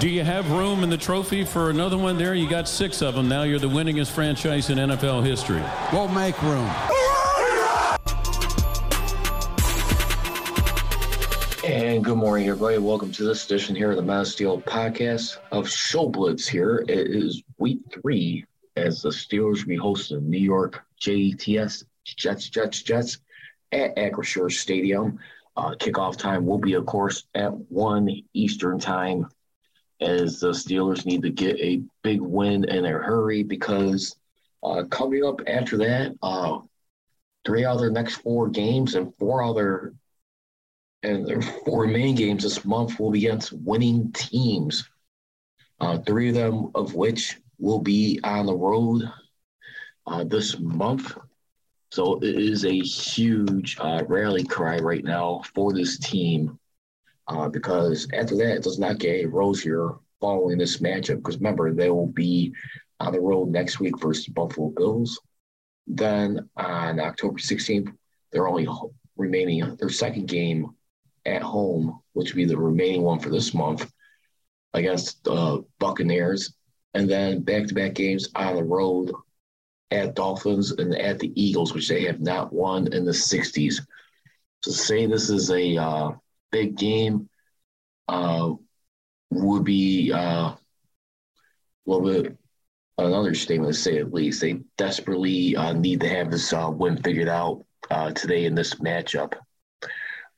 Do you have room in the trophy for another one there? You got six of them now. You're the winningest franchise in NFL history. We'll make room. And good morning, everybody. Welcome to this edition here of the Mass Steel podcast of Show Blitz. Here it is week three as the Steelers will be hosting New York JETS Jets, Jets, Jets at Acrisure Stadium. Uh, kickoff time will be, of course, at one Eastern time, as the Steelers need to get a big win in a hurry because uh, coming up after that, uh, three out of their next four games and four other and their four remaining games this month will be against winning teams. Uh, three of them of which will be on the road uh, this month. So it is a huge uh, rally cry right now for this team uh, because after that, it does not get rosier following this matchup. Because remember, they will be on the road next week versus Buffalo Bills. Then on October 16th, they're only remaining their second game at home, which would be the remaining one for this month against the Buccaneers, and then back-to-back games on the road at Dolphins and at the Eagles, which they have not won in the 60s. To say this is a uh, big game uh, would be uh, little bit another statement to say at least. They desperately uh, need to have this uh, win figured out uh, today in this matchup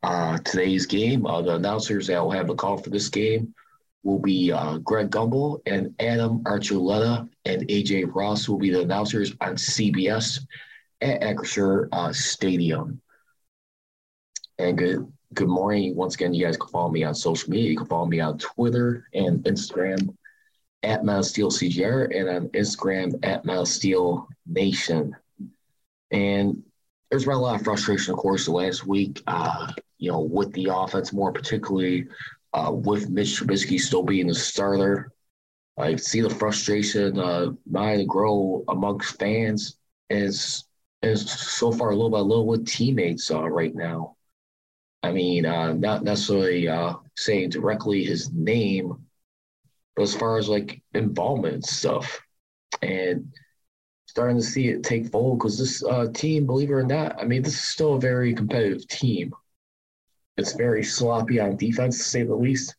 uh, today's game. Uh, the announcers that will have the call for this game will be uh, Greg Gumbel and Adam Archuleta, and AJ Ross will be the announcers on CBS at Acrisure Stadium. And good good morning. Once again, you guys can follow me on social media. You can follow me on Twitter and Instagram at Steel CGR and on Instagram at Steel Nation. And there's been a lot of frustration, of course, the last week. Uh, you know, with the offense, more particularly uh, with Mitch Trubisky still being the starter. I see the frustration uh, mind grow amongst fans as as so far little by little with teammates uh, right now. I mean, uh, not necessarily uh, saying directly his name, but as far as like involvement and stuff, and starting to see it take fold because this uh, team, believe it or not, I mean, this is still a very competitive team. It's very sloppy on defense, to say the least.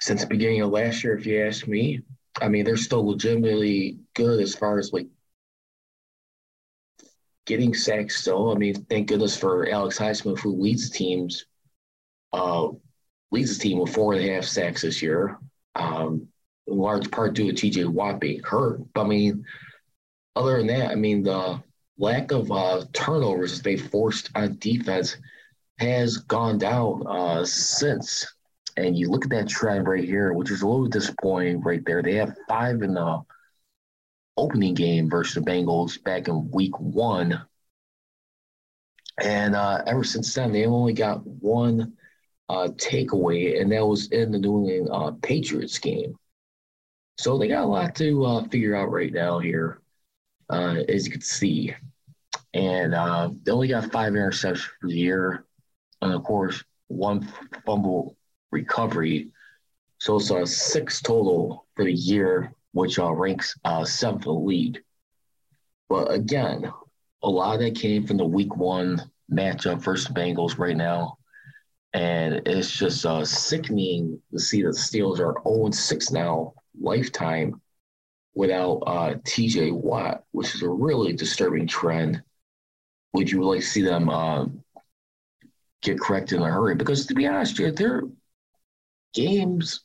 Since the beginning of last year, if you ask me, I mean, they're still legitimately good as far as like getting sacks still. I mean, thank goodness for Alex Highsmith, who leads teams, uh, leads the team with four and a half sacks this year. Um, in large part due to TJ Watt being hurt. But I mean, other than that, I mean, the lack of uh, turnovers they forced on defense has gone down uh, since. And you look at that trend right here, which is a little disappointing right there. They have five in the opening game versus the Bengals back in week one. And uh, ever since then, they only got one uh, takeaway, and that was in the New England uh, Patriots game. So they got a lot to uh, figure out right now here, uh, as you can see. And uh, they only got five interceptions for the year and of course one fumble recovery. So it's a six total for the year, which uh, ranks uh, seventh in the league. But again, a lot of that came from the week one matchup versus Bengals right now. And it's just uh, sickening to see that the Steelers are 0 6 now, lifetime, without uh, TJ Watt, which is a really disturbing trend. Would you like to see them uh, get corrected in a hurry. Because to be honest, their games,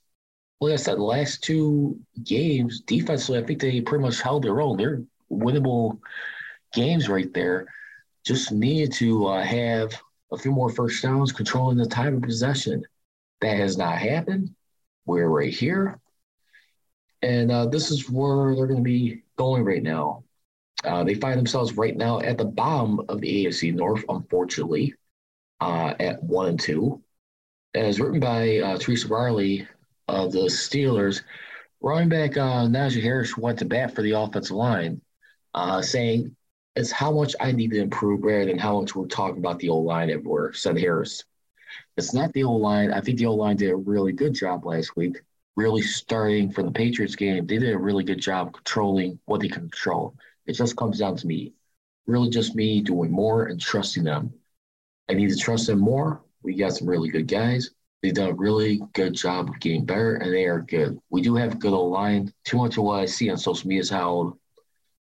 like I said, last two games, defensively, I think they pretty much held their own. They're winnable games right there. Just needed to uh, have a few more first downs, controlling the time of possession. That has not happened. We're right here. And uh, this is where they're going to be going right now. Uh, they find themselves right now at the bottom of the AFC North, unfortunately, uh, at one and two. As written by uh, Teresa Riley of the Steelers, running back uh, Najee Harris went to bat for the offensive line, uh, saying, It's how much I need to improve rather than how much we're talking about the old line everywhere, said Harris. It's not the old line. I think the old line did a really good job last week, really starting from the Patriots game. They did a really good job controlling what they control. It just comes down to me, really just me doing more and trusting them. I need to trust them more. We got some really good guys. They've done a really good job of getting better, and they are good. We do have good old line. Too much of what I see on social media is how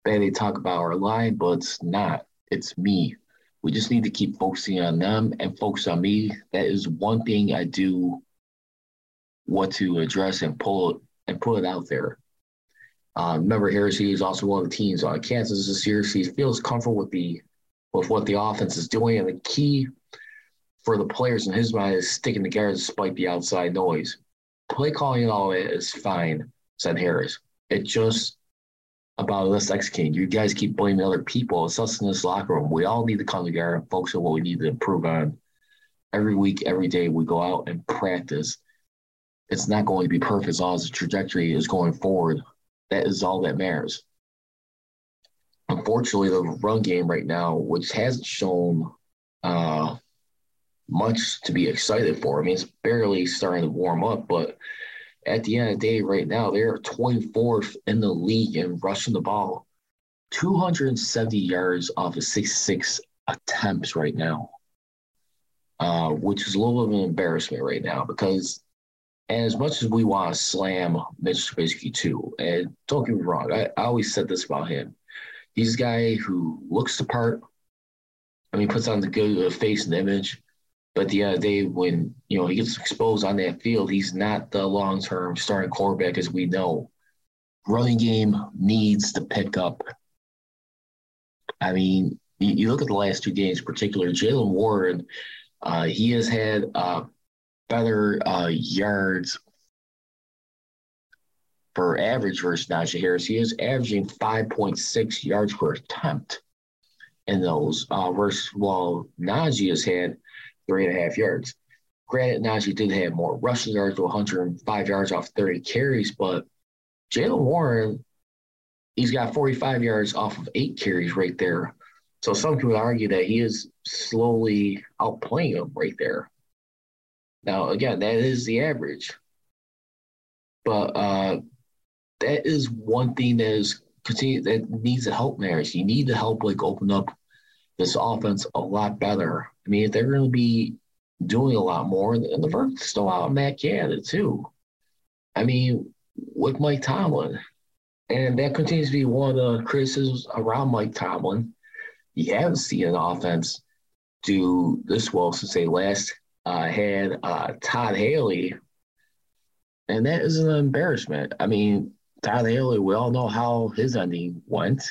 bad they talk about our line, but it's not. It's me. We just need to keep focusing on them and focus on me. That is one thing I do what to address and pull it and put it out there. Uh, remember, Heresy is also one of the teams on Kansas this year. He feels comfortable with the with what the offense is doing, and the key for the players in his mind is sticking together despite the outside noise. Play calling and all that is fine, said Harris. It's just about us executing. You guys keep blaming other people. It's us in this locker room. We all need to come together and focus on what we need to improve on. Every week, every day, we go out and practice. It's not going to be perfect as long as the trajectory is going forward. That is all that matters. Unfortunately, the run game right now, which hasn't shown uh, much to be excited for. I mean, it's barely starting to warm up, but at the end of the day, right now, they're 24th in the league in rushing the ball, 270 yards off of 66 attempts right now, uh, which is a little bit of an embarrassment right now because And as much as we want to slam Mitch Trubisky too, and don't get me wrong, I, I always said this about him. He's a guy who looks the part. I mean, puts on the good face and image. But the the day, when you know he gets exposed on that field, he's not the long term starting quarterback as we know. Running game needs to pick up. I mean, you, you look at the last two games, in particular, Jaylen Warren, uh, he has had uh, better uh, yards per average versus Najee Harris. He is averaging 5.6 yards per attempt in those, uh, versus while Najee has had three and a half yards. Granted, Najee did have more rushing yards to 105 yards off 30 carries, but Jaylen Warren, he's got 45 yards off of eight carries right there. So some people argue that he is slowly outplaying him right there. Now, again, that is the average. But uh, that is one thing that is continue that needs to help Maris. You need to help like open up this offense a lot better. I mean, if they're going to be doing a lot more, and the verdict still out on Matt Canada too. I mean, with Mike Tomlin, and that continues to be one of the criticisms around Mike Tomlin. You haven't seen an offense do this well since they last uh, had uh, Todd Haley, and that is an embarrassment. I mean, Todd Haley, we all know how his ending went.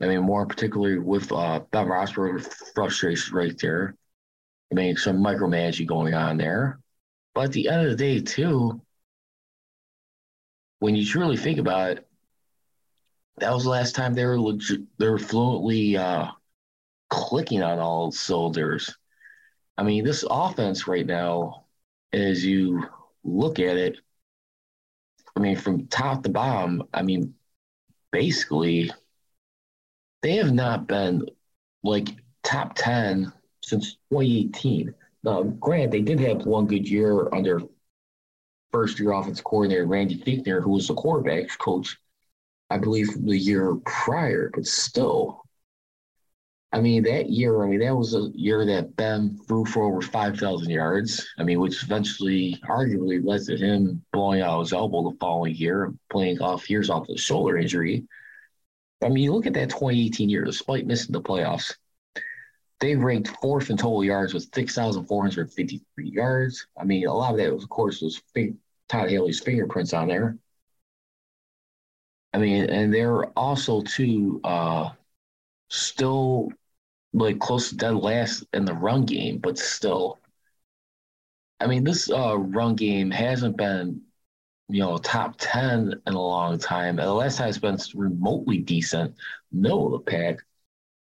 I mean, more particularly with uh, Ben Roethlisberger frustration right there. I mean, some micromanaging going on there. But at the end of the day, too, when you truly think about it, that was the last time they were legit, they were fluently uh, clicking on all cylinders. I mean, this offense right now, as you look at it, I mean, from top to bottom, I mean, basically, they have not been like top 10 since 2018. Now, granted, they did have one good year under first year offensive coordinator Randy Fichtner, who was the quarterbacks coach, I believe, the year prior, but still. I mean, that year, I mean, that was a year that Ben threw for over 5,000 yards. I mean, which eventually, arguably, led to him blowing out his elbow the following year, playing off years off the shoulder injury. I mean, you look at that 2018 year, despite missing the playoffs, they ranked fourth in total yards with 6,453 yards. I mean, a lot of that, was, of course, was Todd Haley's fingerprints on there. I mean, and they're also, too, uh, still like close to dead last in the run game, but still. I mean, this uh, run game hasn't been you know, top 10 in a long time. And the last time it's been remotely decent, middle of the pack,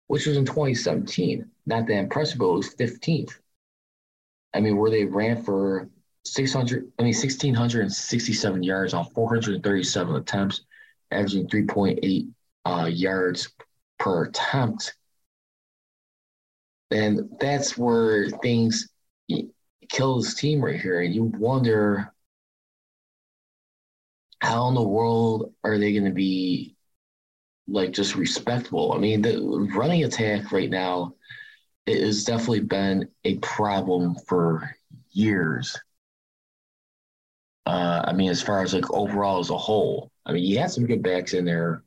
which was in 2017. Not that impressive, but it was 15th. I mean, where they ran for 600, I mean, 1,667 yards on 437 attempts, averaging 3.8 uh, yards per attempt. And that's where things kill his team right here. And you wonder how in the world are they going to be like just respectable? I mean, the running attack right now it has definitely been a problem for years. Uh, I mean, as far as like overall as a whole, I mean, you had some good backs in there.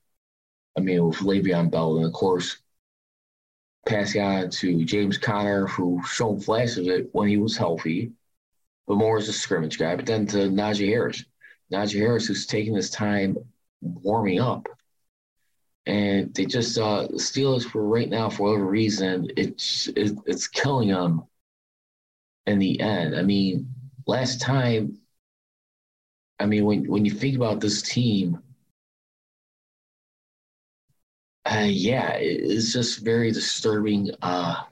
I mean, with Le'Veon Bell, and of course, passing on to James Conner, who showed flashes of it when he was healthy, but more as a scrimmage guy. But then to Najee Harris, Najee Harris, who's taking his time warming up. And they just uh, the Steelers for right now, for whatever reason, it's it, it's killing them. In the end, I mean, last time, I mean, when when you think about this team, uh, yeah, it's just very disturbing uh,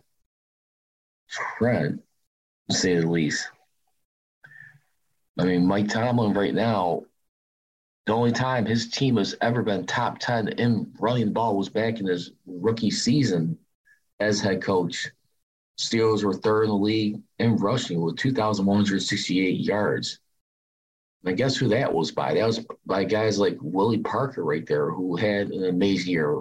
trend, to say the least. I mean, Mike Tomlin right now, the only time his team has ever been top 10 in running ball was back in his rookie season as head coach. Steelers were third in the league in rushing with 2,168 yards. And guess who that was by? That was by guys like Willie Parker right there, who had an amazing year.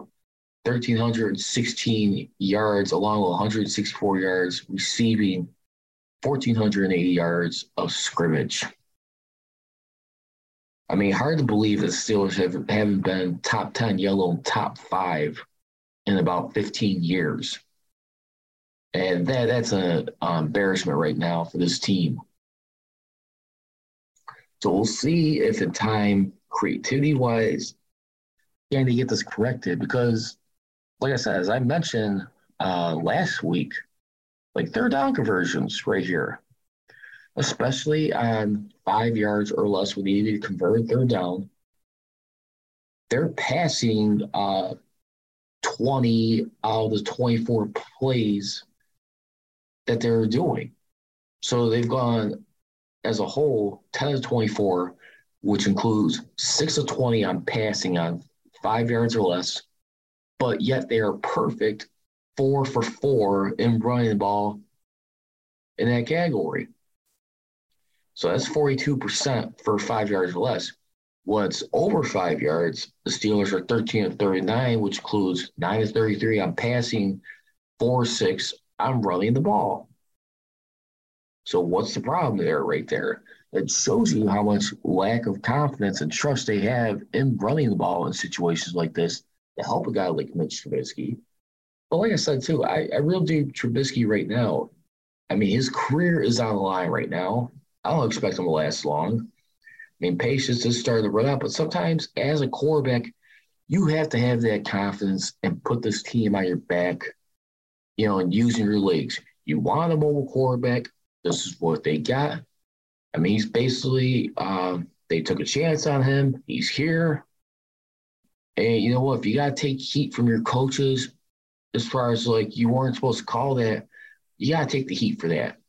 1,316 yards along with 164 yards receiving, 1,480 yards of scrimmage. I mean, hard to believe that Steelers have, haven't been top 10, yellow, top five in about 15 years. And that, that's an embarrassment right now for this team. So we'll see if in time, creativity wise, can they get this corrected? Because, like I said, as I mentioned uh, last week, like third down conversions right here especially on five yards or less when they need to convert third down. They're passing uh, 20 out of the 24 plays that they're doing. So they've gone as a whole 10 of 24, which includes 6 of 20 on passing on five yards or less, but yet they are perfect four for four in running the ball in that category. So that's 42% for five yards or less. Once over five yards, the Steelers are 13 of 39, which includes 9 of 33 on passing, 4 6 on running the ball. So what's the problem there right there? It shows you how much lack of confidence and trust they have in running the ball in situations like this to help a guy like Mitch Trubisky. But like I said too, I, I really do Trubisky right now. I mean, his career is on the line right now. I don't expect them to last long. I mean, patience is starting to run out, but sometimes as a quarterback, you have to have that confidence and put this team on your back, you know, and using your legs. You want a mobile quarterback. This is what they got. I mean, he's basically, um, they took a chance on him. He's here. And you know what? If you got to take heat from your coaches, as far as like you weren't supposed to call that, you got to take the heat for that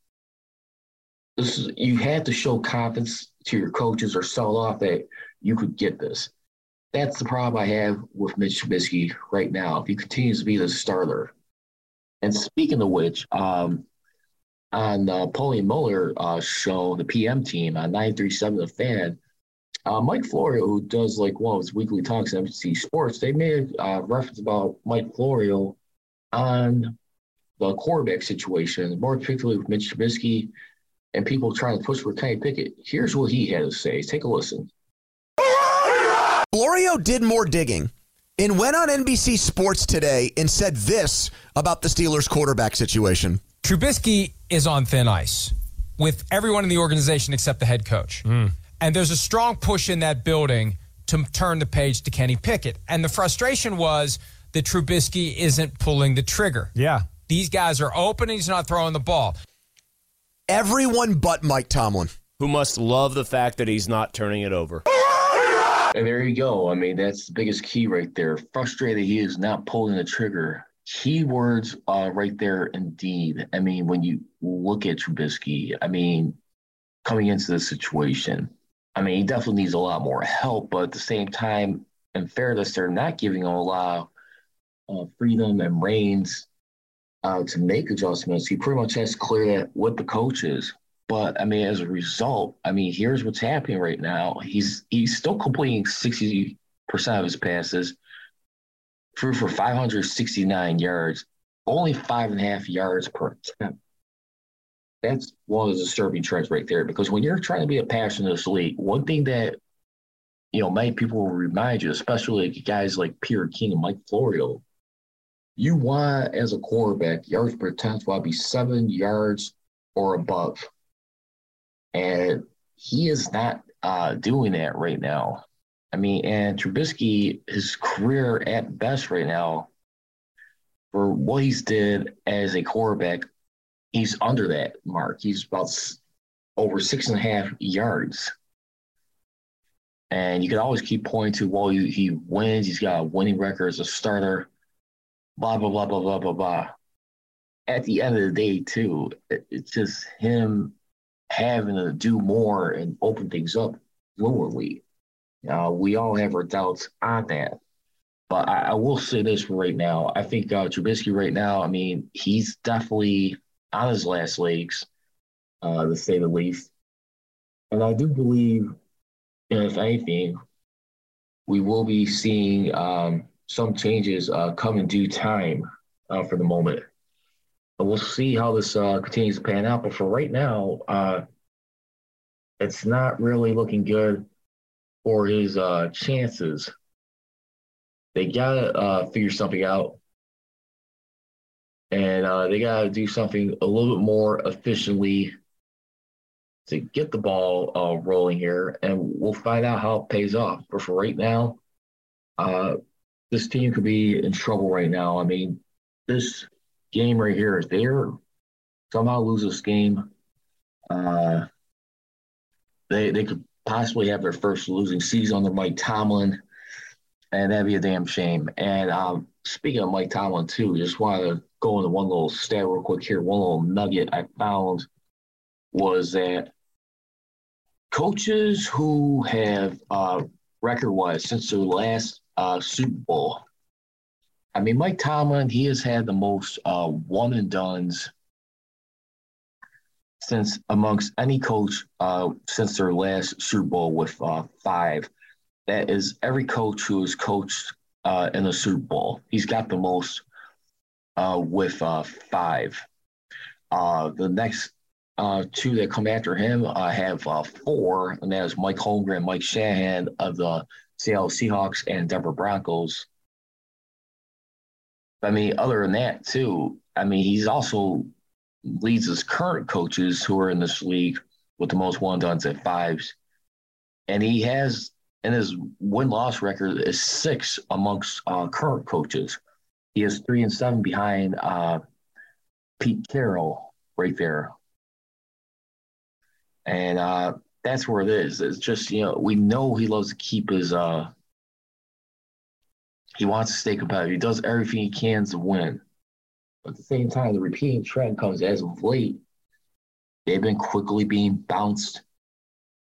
is, you had to show confidence to your coaches or sell off that you could get this. That's the problem I have with Mitch Trubisky right now. If he continues to be the starter. And speaking of which, um, on uh, Paulie Mueller uh, show, the PM team on 937 The Fan, uh, Mike Florio, who does like one of his weekly talks on NBC Sports, they made a uh, reference about Mike Florio on the quarterback situation, more particularly with Mitch Trubisky and people trying to push for Kenny Pickett. Here's what he had to say. Take a listen. Florio did more digging and went on NBC Sports today and said this about the Steelers quarterback situation. Trubisky is on thin ice with everyone in the organization except the head coach. Mm. And there's a strong push in that building to turn the page to Kenny Pickett. And the frustration was that Trubisky isn't pulling the trigger. Yeah. These guys are open and he's not throwing the ball everyone but Mike Tomlin who must love the fact that he's not turning it over. And there you go. I mean, that's the biggest key right there. Frustrated he is not pulling the trigger. Keywords uh, right there, indeed. I mean, when you look at Trubisky, I mean, coming into this situation, I mean, he definitely needs a lot more help. But at the same time, in fairness, they're not giving him a lot of uh, freedom and reins uh, to make adjustments. He pretty much has to clear with the coaches. But I mean, as a result, I mean, here's what's happening right now. He's he's still completing 60% of his passes, threw for 569 yards, only five and a half yards per attempt. That's one of the disturbing trends right there. Because when you're trying to be a passer in this league, one thing that you know many people will remind you, especially guys like Peter King and Mike Florio, you want as a quarterback yards per attempt will be seven yards or above and he is not uh, doing that right now. I mean, and Trubisky, his career at best right now, for what he's did as a quarterback, he's under that mark. He's about over six and a half yards. And you can always keep pointing to, well, he, he wins. He's got a winning record as a starter, blah, blah, blah, blah, blah, blah, blah. At the end of the day, too, it's just him having to do more and open things up fluently. Uh, we all have our doubts on that. But I, I, will say this right now. I think uh, Trubisky right now, I mean, he's definitely on his last legs, uh, to say the least. And I do believe, if anything, we will be seeing um, some changes uh, come in due time uh, for the moment we'll see how this uh, continues to pan out. But for right now, uh, it's not really looking good for his uh, chances. They gotta uh, figure something out, and uh, they gotta do something a little bit more efficiently to get the ball uh, rolling here, and we'll find out how it pays off. But for right now, this team could be in trouble right now. I mean, this game right here, if they're somehow lose this game, uh, they they could possibly have their first losing season under Mike Tomlin, and that'd be a damn shame. And um, speaking of Mike Tomlin too, just wanted to go into one little stat real quick here. One little nugget I found was that coaches who have uh, record-wise since their last uh, Super Bowl I mean, Mike Tomlin, he has had the most uh, one and dones since amongst any coach uh, since their last Super Bowl with uh, five. That is every coach who has coached uh, in the Super Bowl. He's got the most uh, with uh, five. the next two that come after him have four, and that is Mike Holmgren, Mike Shanahan of the Seattle Seahawks and Denver Broncos. I mean, other than that, too, I mean, he's also leads his current coaches who are in this league with the most one duns at fives. And he has, and his win loss record is six amongst uh, current coaches. He is three and seven behind uh, Pete Carroll right there. And uh, that's where it is. It's just, you know, we know he loves to keep his uh, he wants to stay competitive. He does everything he can to win. But at the same time, the repeating trend comes as of late. They've been quickly being bounced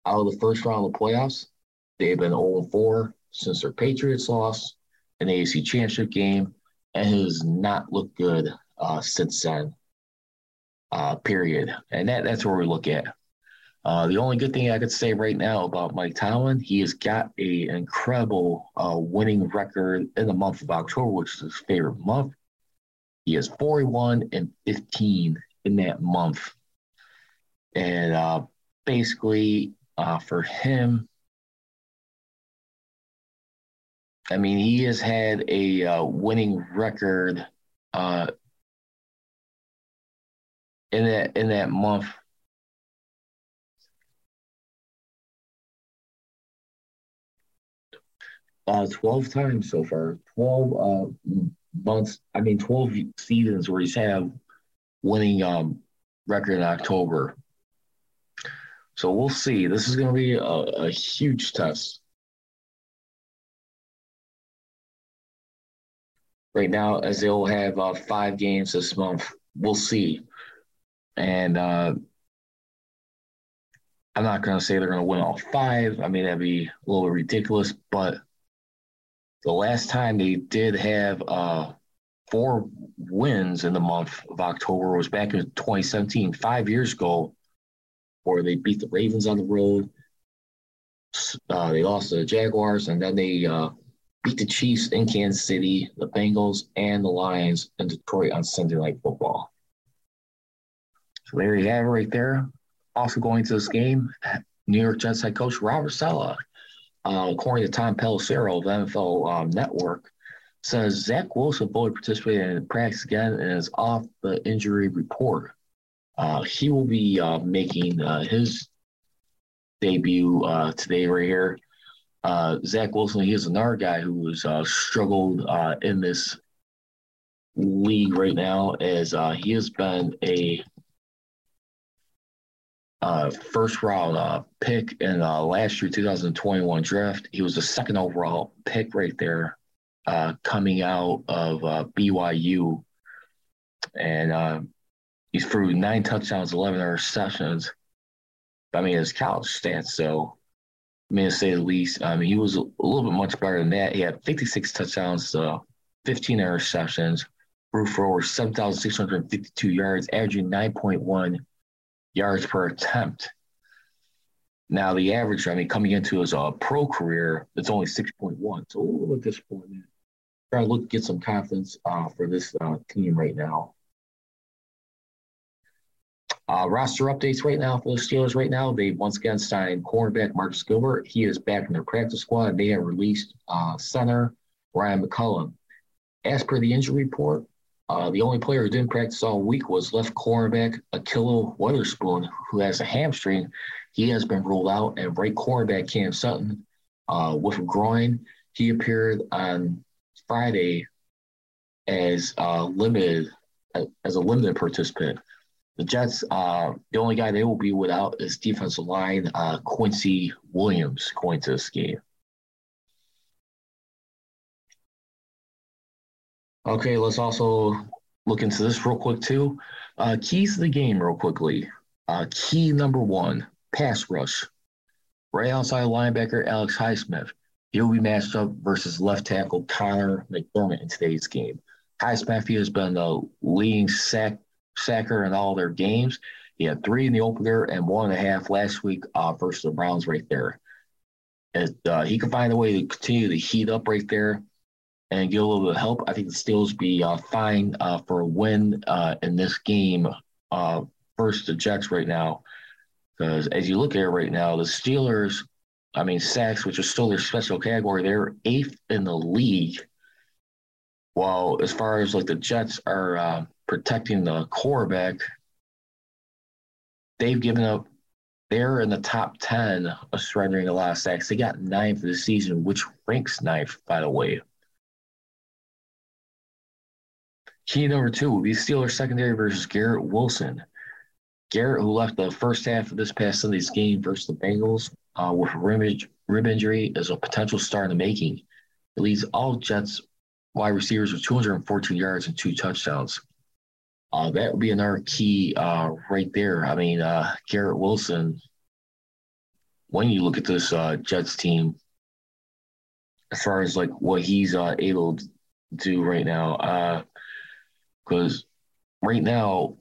out of the first round of the playoffs. They've been 0 4 since their Patriots lost an AFC championship game and has not looked good uh, since then. Uh, period. And that, that's where we look at. Uh, the only good thing I could say right now about Mike Tomlin, he has got a, incredible uh, winning record in the month of October, which is his favorite month. He is 41 and 15 in that month. And uh, basically, uh, for him, I mean, he has had a uh, winning record uh, in that in that month uh, 12 times so far, 12 uh, months, I mean, 12 seasons where he's had winning um, record in October. So we'll see. This is going to be a, a huge test. Right now, as they'll have uh, five games this month, we'll see. And uh, I'm not going to say they're going to win all five. I mean, that'd be a little ridiculous. But the last time they did have uh, four wins in the month of October was back in 2017, five years ago, where they beat the Ravens on the road. Uh, they lost to the Jaguars, and then they uh, beat the Chiefs in Kansas City, the Bengals, and the Lions in Detroit on Sunday Night Football. So there you have it right there. Also going to this game, New York Jets head coach Robert Saleh, uh, according to Tom Pelissero of NFL um, Network, says Zach Wilson fully participated in practice again and is off the injury report. Uh, he will be uh, making uh, his debut uh, today right here. Uh, Zach Wilson, he is another guy who has struggled in this league right now as he has been a uh, first round uh, pick in uh, last year 2021 draft. He was the second overall pick right there, uh, coming out of uh, BYU, and uh, he's threw nine touchdowns, 11 interceptions. I mean, his college stats, so I mean to say the least. I mean, he was a little bit much better than that. He had 56 touchdowns, 15 interceptions, threw for over 7,652 yards, averaging 9.1 yards per attempt. Now, the average, I mean, coming into his uh, pro career, it's only 6.1. So a little disappointing. Trying to look get some confidence uh, for this uh, team right now. Uh, roster updates right now for the Steelers right now. They once again signed cornerback Marcus Gilbert. He is back in their practice squad. They have released uh, center Ryan McCollum. As per the injury report, uh, the only player who didn't practice all week was left cornerback Ahkello Witherspoon, who has a hamstring. He has been ruled out, and right cornerback Cam Sutton uh, with a groin. He appeared on Friday as uh, limited as a limited participant. The Jets, uh, the only guy they will be without is defensive line uh, Quincy Williams going to this game. Okay, let's also look into this real quick too. Uh, keys to the game, real quickly. Uh, key number one: pass rush. Right outside linebacker Alex Highsmith. He'll be matched up versus left tackle Conor McDermott in today's game. Highsmith has been the leading sack sacker in all their games. He had three in the opener and one and a half last week uh, versus the Browns right there. And, uh, he can find a way to continue to heat up right there and get a little bit of help, I think the Steelers be uh, fine uh, for a win uh, in this game uh, versus the Jets right now. Because as you look at it right now, the Steelers, I mean, sacks, which is still their special category, they're eighth in the league. While as far as like the Jets are uh, protecting the quarterback, they've given up. They're in the top 10 of surrendering a lot of sacks. They got for the season, which ranks ninth, by the way. Key number two will be Steelers secondary versus Garrett Wilson. Garrett, who left the first half of this past Sunday's game versus the Bengals uh, with a rib, rib injury, is a potential star in the making. It leads all Jets wide receivers with 214 yards and two touchdowns. Uh, that would be another key uh, right there. I mean, uh, Garrett Wilson, when you look at this uh, Jets team, as far as like what he's uh, able to do right now, because right now,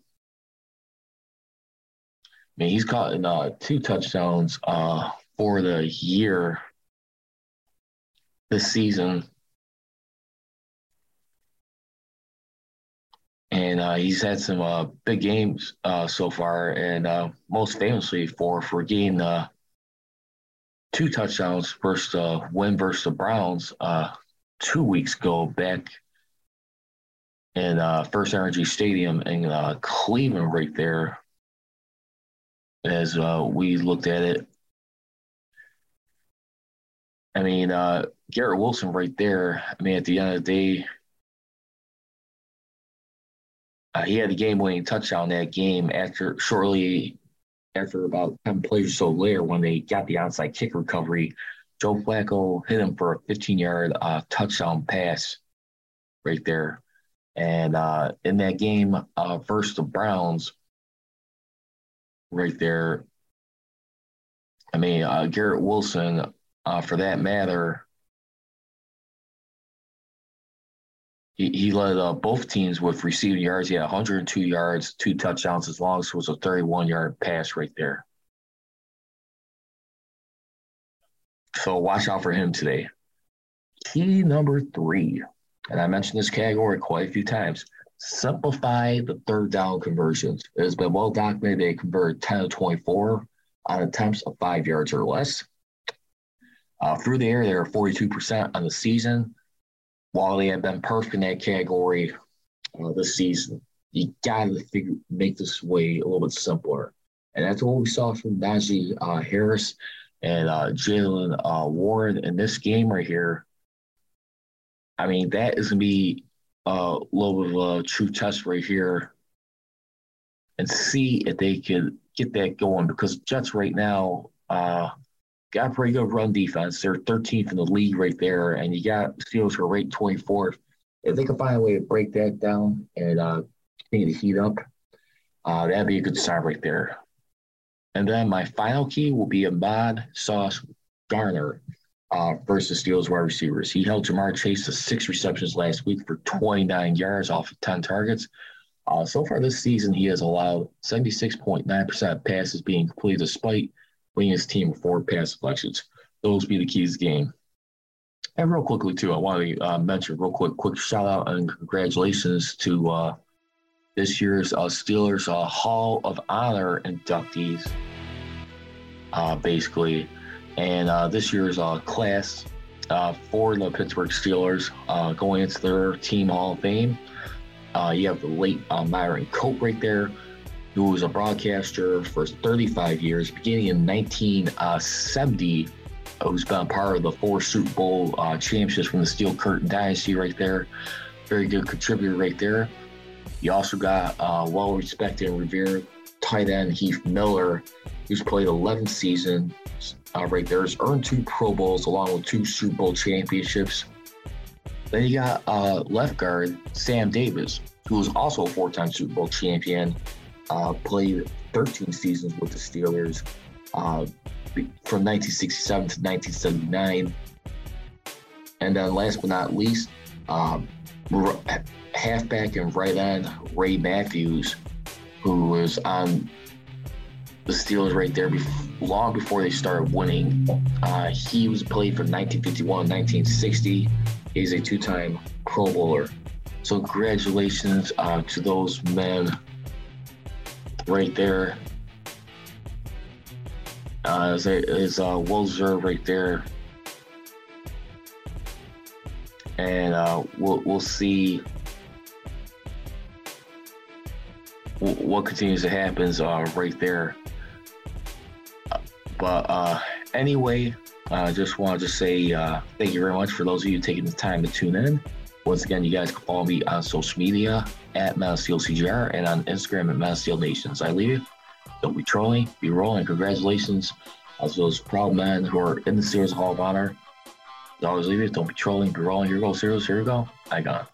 I mean, he's caught in uh, two touchdowns uh, for the year this season. And uh, he's had some uh, big games uh, so far, and uh, most famously for for getting two touchdowns versus the win versus the Browns two weeks ago back in uh, FirstEnergy Stadium in uh, Cleveland, right there. As uh, we looked at it, I mean, uh, Garrett Wilson, right there. I mean, at the end of the day, uh, he had the game-winning touchdown that game after shortly after about 10 plays or so later, when they got the onside kick recovery, Joe Flacco hit him for a 15 yard uh, touchdown pass right there. And uh, in that game uh, versus the Browns, right there, I mean, uh, Garrett Wilson, uh, for that matter, he, he led uh, both teams with receiving yards. He had 102 yards, two touchdowns, as long as it was a 31 yard pass right there. So watch out for him today. Key number three, and I mentioned this category quite a few times simplify the third down conversions. It has been well documented they convert 10 to 24 on attempts of five yards or less. Uh, through the air, they're 42% on the season. While they have been perfect in that category uh, this season, you got to figure make this way a little bit simpler. And that's what we saw from Najee uh, Harris and uh, Jaylen uh, Warren in this game right here. I mean, that is going to be a little bit of a true test right here and see if they can get that going because Jets right now uh, got pretty good run defense. They're 13th in the league right there, and you got Steelers who are ranked 24th. If they can find a way to break that down and uh, continue to heat up, uh, that'd be a good sign right there. And then my final key will be Ahmad Sauce Gardner uh, versus Steelers wide receivers. He held Ja'Marr Chase to six receptions last week for 29 yards off of 10 targets. Uh, so far this season, he has allowed 76.9% of passes being completed despite winning his team four pass deflections. Those be the keys to the game. And real quickly, too, I want to uh, mention real quick, quick shout out and congratulations to uh, this year's uh, Steelers uh, Hall of Honor inductees, uh, basically. And uh, this year's uh, class uh, for the Pittsburgh Steelers uh, going into their team Hall of Fame. Uh, you have the late Myron Cope right there, who was a broadcaster for 35 years, beginning in 1970, who's been a part of the four Super Bowl uh, championships from the Steel Curtain Dynasty right there. Very good contributor right there. You also got uh, well respected and revered tight end Heath Miller, who's played 11 seasons uh, right there. Has earned two Pro Bowls along with two Super Bowl championships. Then you got uh, left guard Sam Davis, who was also a four-time Super Bowl champion. Uh, played 13 seasons with the Steelers uh, from 1967 to 1979. And then last but not least, um, halfback and right end Ray Matthews, who was on the Steelers right there long before they started winning. Uh, he was played from 1951 1960. He's a two-time Pro Bowler. So congratulations uh, to those men right there. Uh, is, is uh, right there. And uh, we'll, we'll see what continues to happen uh, right there. But uh, anyway, I uh, just wanted to say uh, thank you very much for those of you taking the time to tune in. Once again, you guys can follow me on social media at CGR and on Instagram at Mountain Nations. I leave you. Don't be trolling, be rolling. Congratulations as those proud men who are in the Steelers Hall of Honor. I always leave you. Don't be trolling, be rolling. Here we go, Steelers. Here we go. I got